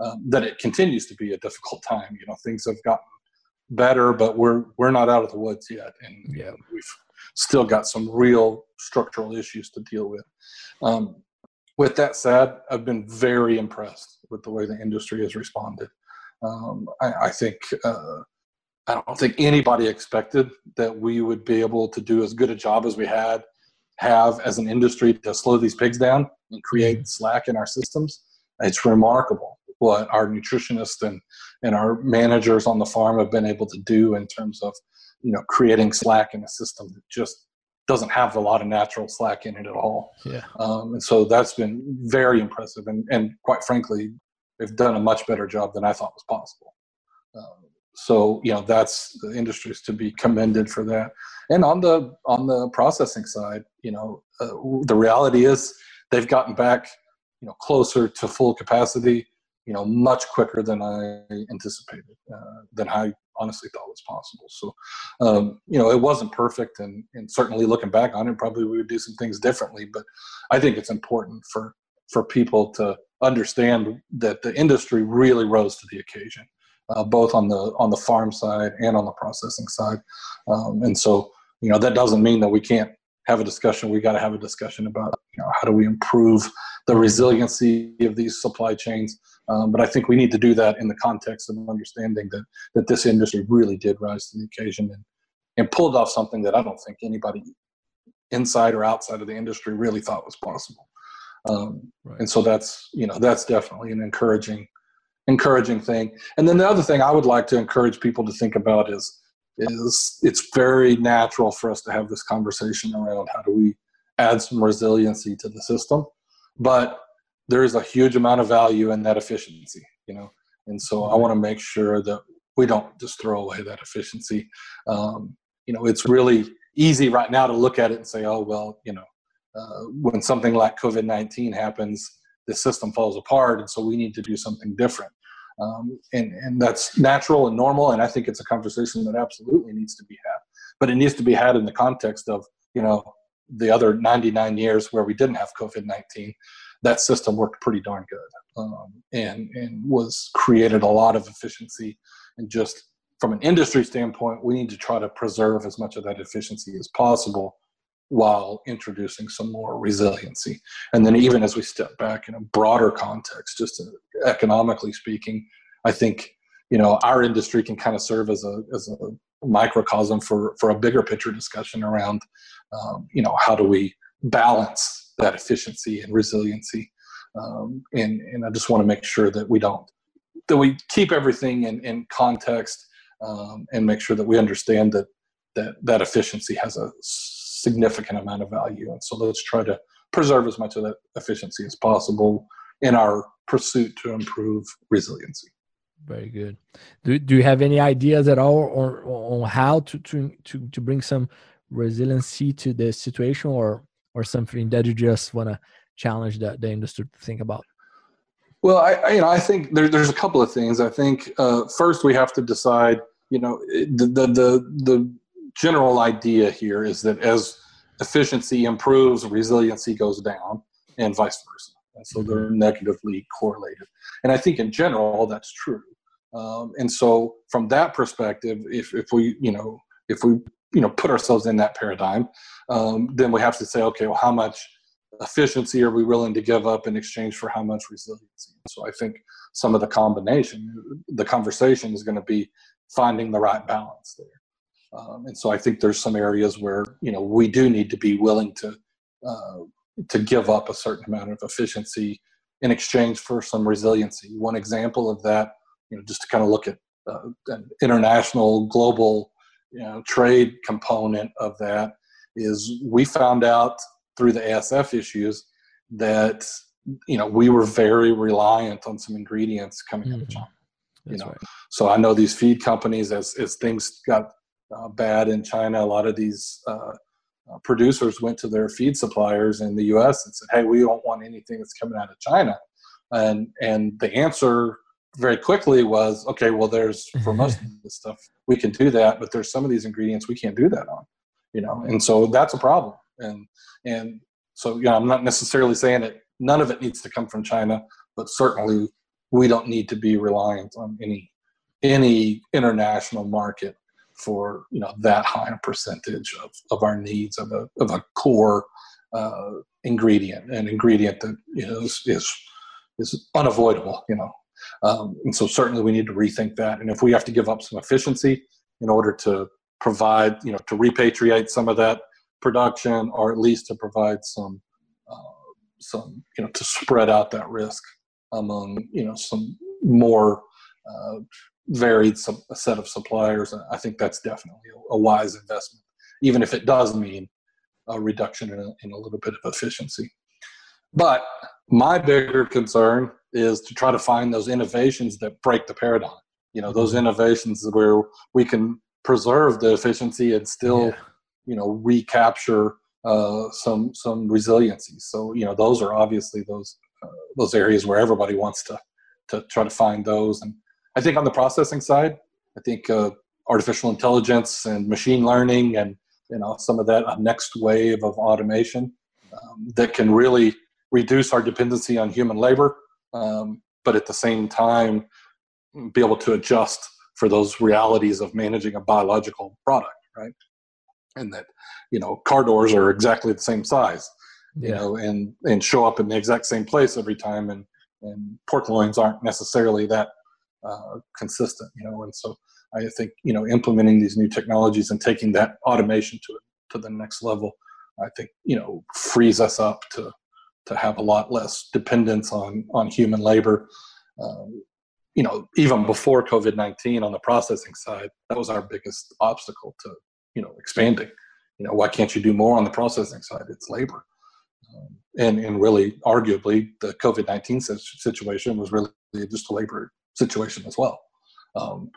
um, that it continues to be a difficult time. You know, things have gotten better, but we're we're not out of the woods yet, and yeah. we've still got some real structural issues to deal with. Um, with that said, I've been very impressed with the way the industry has responded. Um, I, I, think uh, I don't think anybody expected that we would be able to do as good a job as we had have as an industry to slow these pigs down and create mm-hmm. slack in our systems. It's remarkable what our nutritionists and, and our managers on the farm have been able to do in terms of you know creating slack in a system that just doesn't have a lot of natural slack in it at all. Yeah. Um, and so that's been very impressive. And, and quite frankly, they've done a much better job than I thought was possible. Um, so, you know, that's the industries to be commended for that. And on the on the processing side, you know, uh, the reality is they've gotten back, you know, closer to full capacity, you know, much quicker than I anticipated, uh, than I honestly thought was possible. So, um, you know, it wasn't perfect, and and certainly looking back on it, probably we would do some things differently. But I think it's important for for people to understand that the industry really rose to the occasion, uh, both on the on the farm side and on the processing side. Um, and so, you know, that doesn't mean that we can't have a discussion. We got to have a discussion about you know how do we improve the resiliency of these supply chains. Um, but I think we need to do that in the context of understanding that that this industry really did rise to the occasion and and pulled off something that I don't think anybody inside or outside of the industry really thought was possible. Um, right. And so that's you know that's definitely an encouraging encouraging thing. And then the other thing I would like to encourage people to think about is is it's very natural for us to have this conversation around how do we add some resiliency to the system, but there is a huge amount of value in that efficiency, you know. And so I want to make sure that we don't just throw away that efficiency. Um, you know, it's really easy right now to look at it and say, oh well, you know, uh, when something like COVID 19 happens, the system falls apart, and so we need to do something different. Um, and, and that's natural and normal, and I think it's a conversation that absolutely needs to be had. But it needs to be had in the context of, you know, the other 99 years where we didn't have COVID 19, that system worked pretty darn good um, and, and was created a lot of efficiency. And just from an industry standpoint, we need to try to preserve as much of that efficiency as possible while introducing some more resiliency. And then, even as we step back in a broader context, just economically speaking, I think you know our industry can kind of serve as a as a microcosm for for a bigger picture discussion around um, you know how do we balance that efficiency and resiliency. Um, and and I just want to make sure that we don't that we keep everything in, in context um, and make sure that we understand that that that efficiency has a significant amount of value. And so let's try to preserve as much of that efficiency as possible in our pursuit to improve resiliency. Very good. Do, do you have any ideas at all or, on how to, to, to, to bring some resiliency to the situation or, or something that you just want to challenge the, the industry to think about? Well, I, I, you know, I think there, there's a couple of things. I think uh, first we have to decide, you know, the, the, the, the general idea here is that as efficiency improves, resiliency goes down, and vice versa. And so they're mm-hmm. negatively correlated. And I think in general that's true. Um, and so from that perspective, if, if we, you know, if we, you know, put ourselves in that paradigm, um, then we have to say, okay, well, how much efficiency are we willing to give up in exchange for how much resiliency? So I think some of the combination, the conversation is going to be finding the right balance there. Um, and so I think there's some areas where you know we do need to be willing to uh, to give up a certain amount of efficiency in exchange for some resiliency. One example of that, you know, just to kind of look at uh, an international global you know, trade component of that is we found out through the ASF issues that you know we were very reliant on some ingredients coming mm-hmm. out of mm-hmm. China. That's you know, right. so I know these feed companies as as things got uh, bad in China. A lot of these uh, uh, producers went to their feed suppliers in the U.S. and said, "Hey, we don't want anything that's coming out of China," and and the answer very quickly was, "Okay, well, there's for most of this stuff we can do that, but there's some of these ingredients we can't do that on." You know, and so that's a problem. And and so you know, I'm not necessarily saying that none of it needs to come from China, but certainly we don't need to be reliant on any any international market for you know that high a percentage of, of our needs of a, of a core uh, ingredient, an ingredient that you know, is, is, is unavoidable. You know, um, and so certainly we need to rethink that. And if we have to give up some efficiency in order to provide, you know, to repatriate some of that production, or at least to provide some uh, some you know to spread out that risk among you know some more uh, varied set of suppliers, I think that's definitely a, wise investment, even if it does mean a reduction in a, in a little bit of efficiency. But my bigger concern is to try to find those innovations that break the paradigm. You know, those mm-hmm. innovations where we can preserve the efficiency and still, yeah. you know recapture uh, some some resiliency. So you know those are obviously those uh, those areas where everybody wants to to try to find those. And I think on the processing side, I think uh, artificial intelligence and machine learning and you know some of that next wave of automation um, that can really reduce our dependency on human labor, um, but at the same time be able to adjust for those realities of managing a biological product, right? And that you know car doors are exactly the same size, yeah. you know, and and show up in the exact same place every time, and and pork loins aren't necessarily that uh, consistent, you know, and so I think you know implementing these new technologies and taking that automation to to the next level, I think you know frees us up to to have a lot less dependence on on human labor. Um, you know, even before COVID nineteen on the processing side, that was our biggest obstacle to you know expanding. You know, why can't you do more on the processing side? It's labor. Um, and and really, arguably, the COVID nineteen situation was really just a labor situation as well. Um,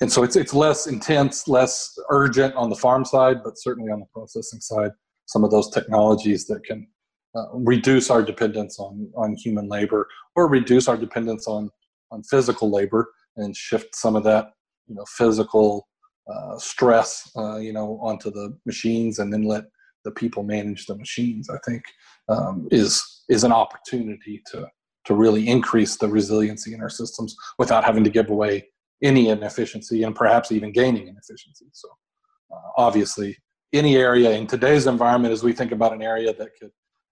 and so it's it's less intense, less urgent on the farm side, but certainly on the processing side, some of those technologies that can uh, reduce our dependence on on human labor or reduce our dependence on on physical labor and shift some of that you know physical uh, stress uh, you know onto the machines and then let the people manage the machines i think um, is is an opportunity to to really increase the resiliency in our systems without having to give away any inefficiency and perhaps even gaining inefficiency. So, uh, obviously, any area in today's environment, as we think about an area that could,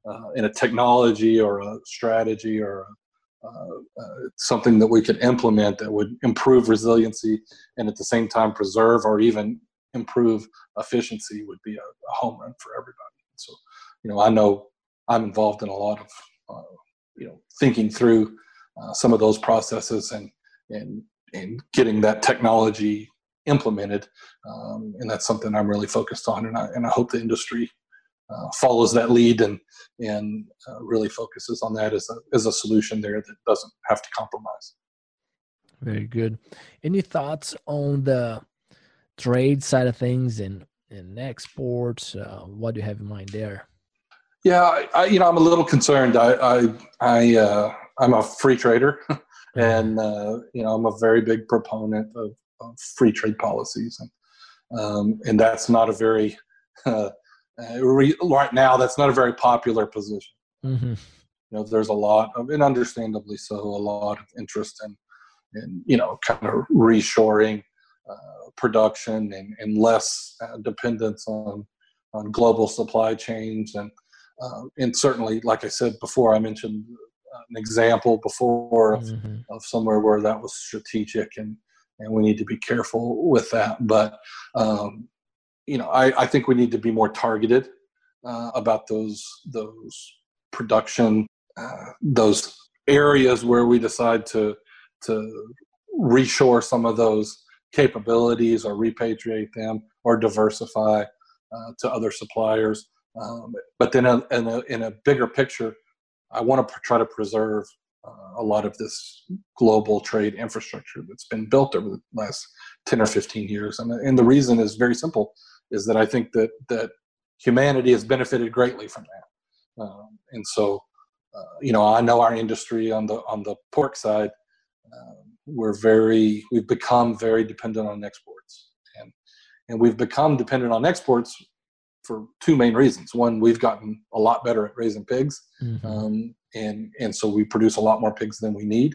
uh, in a technology or a strategy or a, uh, uh, something that we could implement that would improve resiliency and at the same time preserve or even improve efficiency would be a, a home run for everybody. So, you know, I know I'm involved in a lot of, uh, you know, thinking through uh, some of those processes and and and getting that technology implemented. Um, and that's something I'm really focused on. And I, and I hope the industry uh, follows that lead and, and uh, really focuses on that as a, as a solution there that doesn't have to compromise. Very good. Any thoughts on the trade side of things and, and exports? Uh, what do you have in mind there? Yeah, I, I, you know, I'm a little concerned. I, I, I uh, I'm a free trader, <laughs> and uh, you know I'm a very big proponent of, of free trade policies, and um, and that's not a very <laughs> uh, re, right now that's not a very popular position. Mm-hmm. You know, there's a lot of, and understandably so, a lot of interest in, in you know, kind of reshoring uh, production and, and less uh, dependence on on global supply chains and uh, and certainly, like I said before, I mentioned an example before of, mm-hmm. of somewhere where that was strategic and and we need to be careful with that but um, you know I, I think we need to be more targeted uh, about those those production uh, those areas where we decide to to reshore some of those capabilities or repatriate them or diversify uh, to other suppliers um, but then in a, in a bigger picture I want to try to preserve uh, a lot of this global trade infrastructure that's been built over the last 10 or 15 years. And, and the reason is very simple, is that I think that, that humanity has benefited greatly from that. Um, and so, uh, you know, I know our industry on the, on the pork side, uh, we're very, we've become very dependent on exports. And, and we've become dependent on exports for two main reasons. One, we've gotten a lot better at raising pigs, mm-hmm. um, and and so we produce a lot more pigs than we need.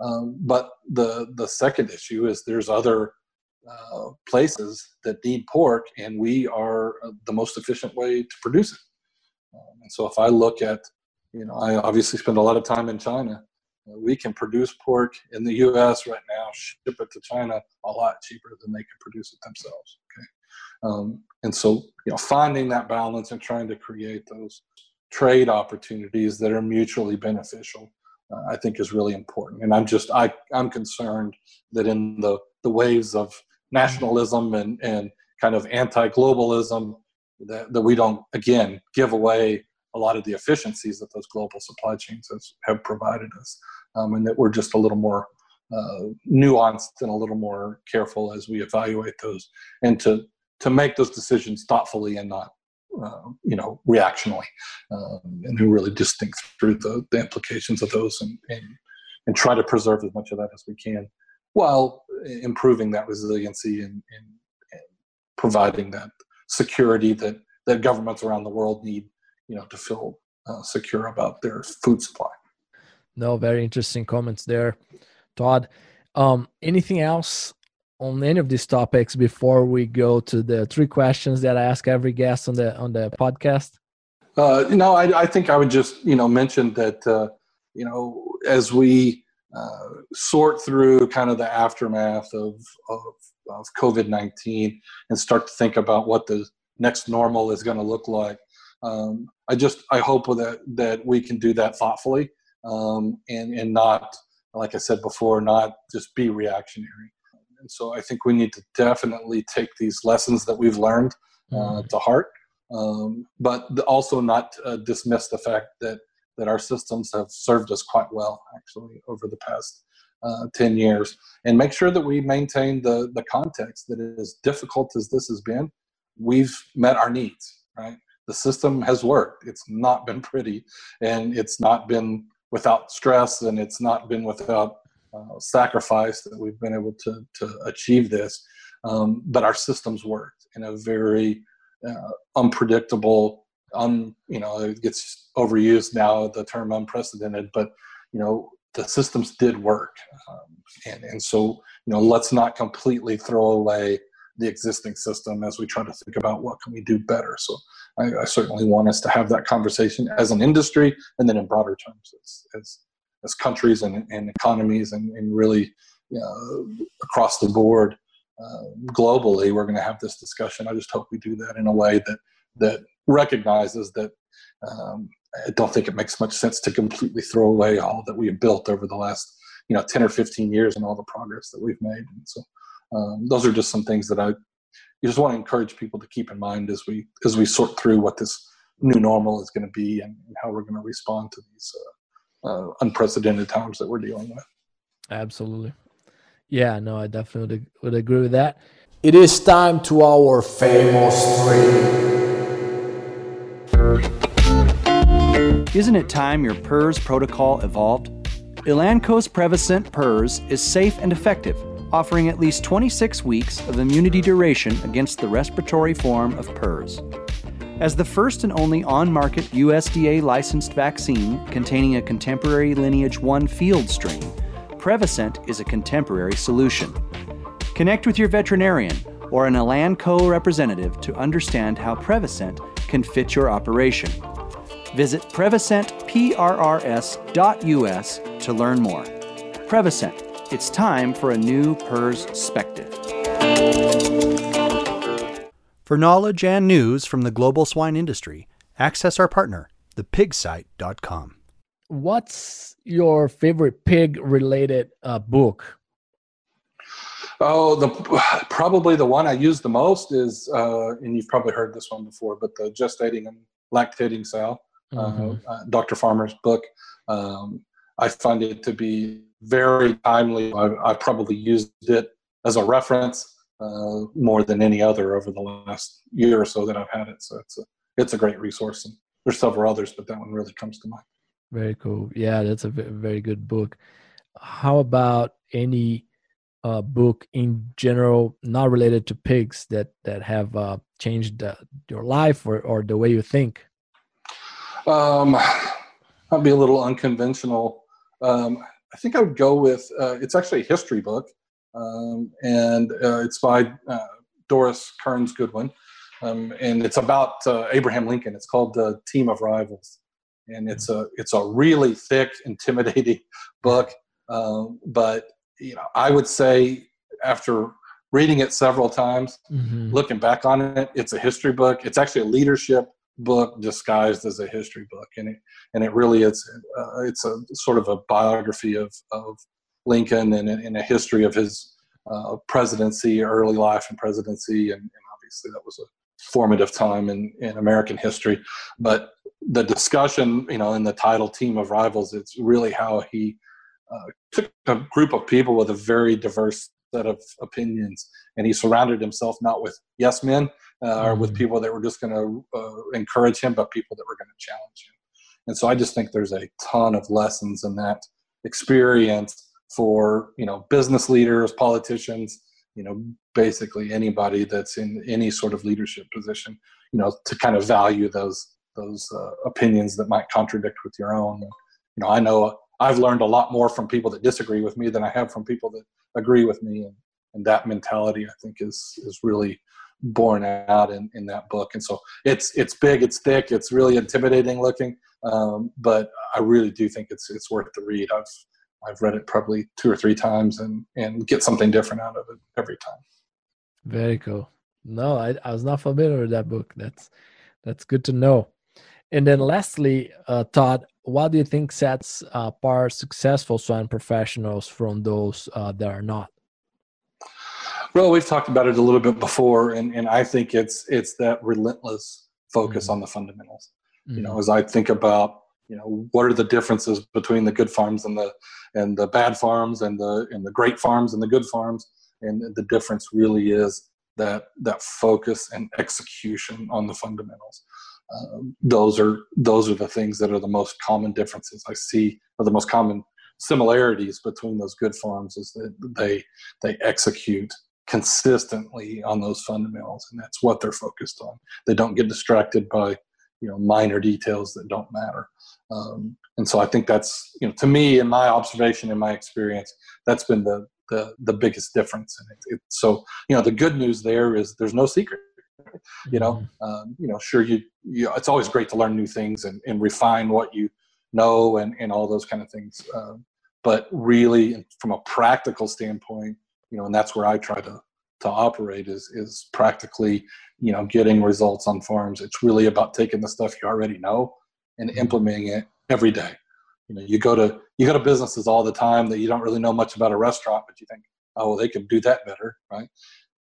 Um, but the the second issue is there's other uh, places that need pork, and we are uh, the most efficient way to produce it. Um, and so if I look at, you know, I obviously spend a lot of time in China. Uh, we can produce pork in the U.S. right now, ship it to China a lot cheaper than they can produce it themselves. Um, and so, you know, finding that balance and trying to create those trade opportunities that are mutually beneficial, uh, I think is really important. And I'm just, I, I'm concerned that in the, the waves of nationalism and, and kind of anti-globalism, that, that we don't, again, give away a lot of the efficiencies that those global supply chains has, have provided us. Um, and that we're just a little more uh, nuanced and a little more careful as we evaluate those and to to make those decisions thoughtfully and not uh, you know reactionally um, and who really just think through the, the implications of those and, and and try to preserve as much of that as we can while improving that resiliency and, and, and providing that security that that governments around the world need you know to feel uh, secure about their food supply. No very interesting comments there todd. Um, anything else on any of these topics before we go to the three questions that I ask every guest on the on the podcast? Uh, know, I, I think I would just you know mention that uh, you know as we uh, sort through kind of the aftermath of of, of COVID nineteen and start to think about what the next normal is going to look like. Um, I just I hope that that we can do that thoughtfully um, and and not like I said before, not just be reactionary. And so I think we need to definitely take these lessons that we've learned uh, mm-hmm. to heart, um, but also not uh, dismiss the fact that that our systems have served us quite well actually over the past uh, 10 years. And make sure that we maintain the the context that as difficult as this has been we've met our needs right? The system has worked. It's not been pretty and it's not been without stress and it's not been without uh, sacrifice that we've been able to, to achieve this. Um, but our systems worked in a very uh, unpredictable, un, you know, it gets overused now, the term unprecedented, but, you know, the systems did work. Um, and, and so, you know, let's not completely throw away the existing system as we try to think about what can we do better. So I, I certainly want us to have that conversation as an industry and then in broader terms as, as, as countries and, and economies and, and really across the board uh, globally, we're going to have this discussion. I just hope we do that in a way that, that recognizes that um, I don't think it makes much sense to completely throw away all that we have built over the last you know 10 or 15 years and all the progress that we've made. And so um, those are just some things that I just want to encourage people to keep in mind as we as we sort through what this new normal is going to be and, and how we're going to respond to these uh, uh, unprecedented times that we're dealing with. Absolutely. Yeah, no, I definitely would agree with that. It is time to our famous three. Isn't it time your PRRS protocol evolved? Elanco's Prevacent PRRS is safe and effective offering at least 26 weeks of immunity duration against the respiratory form of PRRS. As the first and only on market USDA licensed vaccine containing a contemporary lineage 1 field strain, Prevacent is a contemporary solution. Connect with your veterinarian or an Elanco representative to understand how Prevacent can fit your operation. Visit prevacentprrs.us to learn more. Prevacent it's time for a new PRRS perspective. For knowledge and news from the global swine industry, access our partner, thepigsite.com. What's your favorite pig related uh, book? Oh, the probably the one I use the most is, uh, and you've probably heard this one before, but the gestating and lactating sow, uh, mm-hmm. uh, Dr. Farmer's book. Um, I find it to be very timely. I, I probably used it as a reference uh, more than any other over the last year or so that I've had it. So it's a it's a great resource, and there's several others, but that one really comes to mind. Very cool. Yeah, that's a very good book. How about any uh, book in general, not related to pigs, that that have uh, changed uh, your life or or the way you think? Um, I'll be a little unconventional. Um, I think I would go with uh, it's actually a history book, um, and uh, it's by uh, Doris Kearns Goodwin, um, and it's about uh, Abraham Lincoln. It's called the Team of Rivals, and it's a it's a really thick, intimidating <laughs> book. Um, but you know, I would say after reading it several times, mm-hmm. looking back on it, it's a history book. It's actually a leadership book disguised as a history book, and it and it really is uh, it's a sort of a biography of of Lincoln and, and a history of his uh, presidency, early life and presidency, and, and, obviously that was a formative time in, in American history. But the discussion, you know, in the title "Team of Rivals," it's really how he uh, took a group of people with a very diverse set of opinions, and he surrounded himself not with yes men uh, or with mm. people that were just going to uh, encourage him, but people that were going to challenge him. And so I just think there's a ton of lessons in that experience for you know business leaders, politicians, you know basically anybody that's in any sort of leadership position, you know to kind of value those those uh, opinions that might contradict with your own. You know, I know I've learned a lot more from people that disagree with me than I have from people that agree with me, and, and that mentality I think is is really borne out in, in that book. And so it's it's big, it's thick, it's really intimidating looking, um, but I really do think it's it's worth the read. I've I've read it probably two or three times and and get something different out of it every time. Very cool. No, I, I was not familiar with that book. That's that's good to know. And then lastly, uh, Todd, what do you think sets apart successful swine professionals from those uh, that are not? Well, we've talked about it a little bit before, and, and I think it's it's that relentless focus mm-hmm. on the fundamentals. Mm-hmm. You know, mm-hmm. as I think about you know what are the differences between the good farms and the and the bad farms and the and the great farms and the good farms, and the difference really is that that focus and execution on the fundamentals. Um, those are those are the things that are the most common differences I see, or the most common similarities between those good farms is that they they execute consistently on those fundamentals, and that's what they're focused on. They don't get distracted by you know minor details that don't matter. Um, and so I think that's you know to me, in my observation, in my experience, that's been the the, the biggest difference. And it, it, so you know the good news there is there's no secret you know mm-hmm. um, you know sure you, you it's always great to learn new things and, and refine what you know and, and all those kind of things um, but really from a practical standpoint you know and that's where i try to to operate is is practically you know getting results on farms it's really about taking the stuff you already know and implementing it every day. You know you go to you go to businesses all the time that you don't really know much about a restaurant but you think oh well they could do that better right?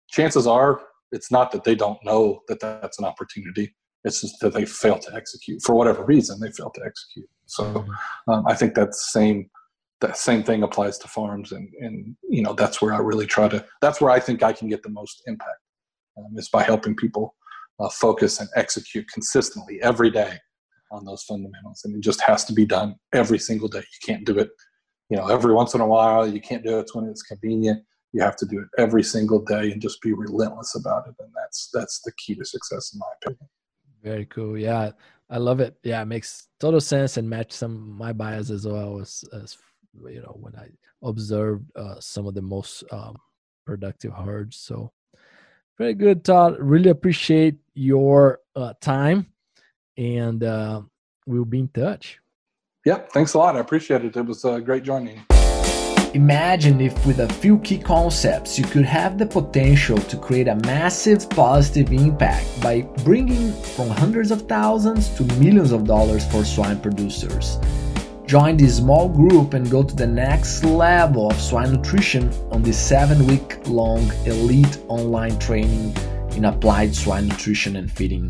Chances are it's not that they don't know that that's an opportunity. It's just that they fail to execute. For whatever reason they fail to execute. So um, i think that same that same thing applies to farms and and you know that's where i really try to that's where i think i can get the most impact um, is by helping people uh, focus and execute consistently every day on those fundamentals and it just has to be done every single day. You can't do it you know every once in a while. You can't do it when it's convenient. You have to do it every single day and just be relentless about it and that's that's the key to success in my opinion. Very cool. Yeah i love it. Yeah it makes total sense and match some my bias as well as, as you know when i observed uh, some of the most um, productive herds. So very good todd. Really appreciate your uh, time and uh, we'll be in touch. Yeah thanks a lot. I appreciate it. It was uh, great joining Imagine if with a few key concepts you could have the potential to create a massive positive impact by bringing from hundreds of thousands to millions of dollars for swine producers. Join this small group and go to the next level of swine nutrition on this 7 week long elite online training in applied swine nutrition and feeding.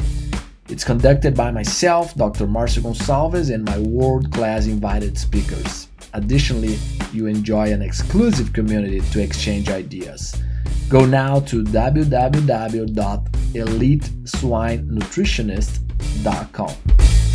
It's conducted by myself, Dr. Marcio Gonçalves, and my world class invited speakers. Additionally, you enjoy an exclusive community to exchange ideas. Go now to www.eliteswinenutritionist.com.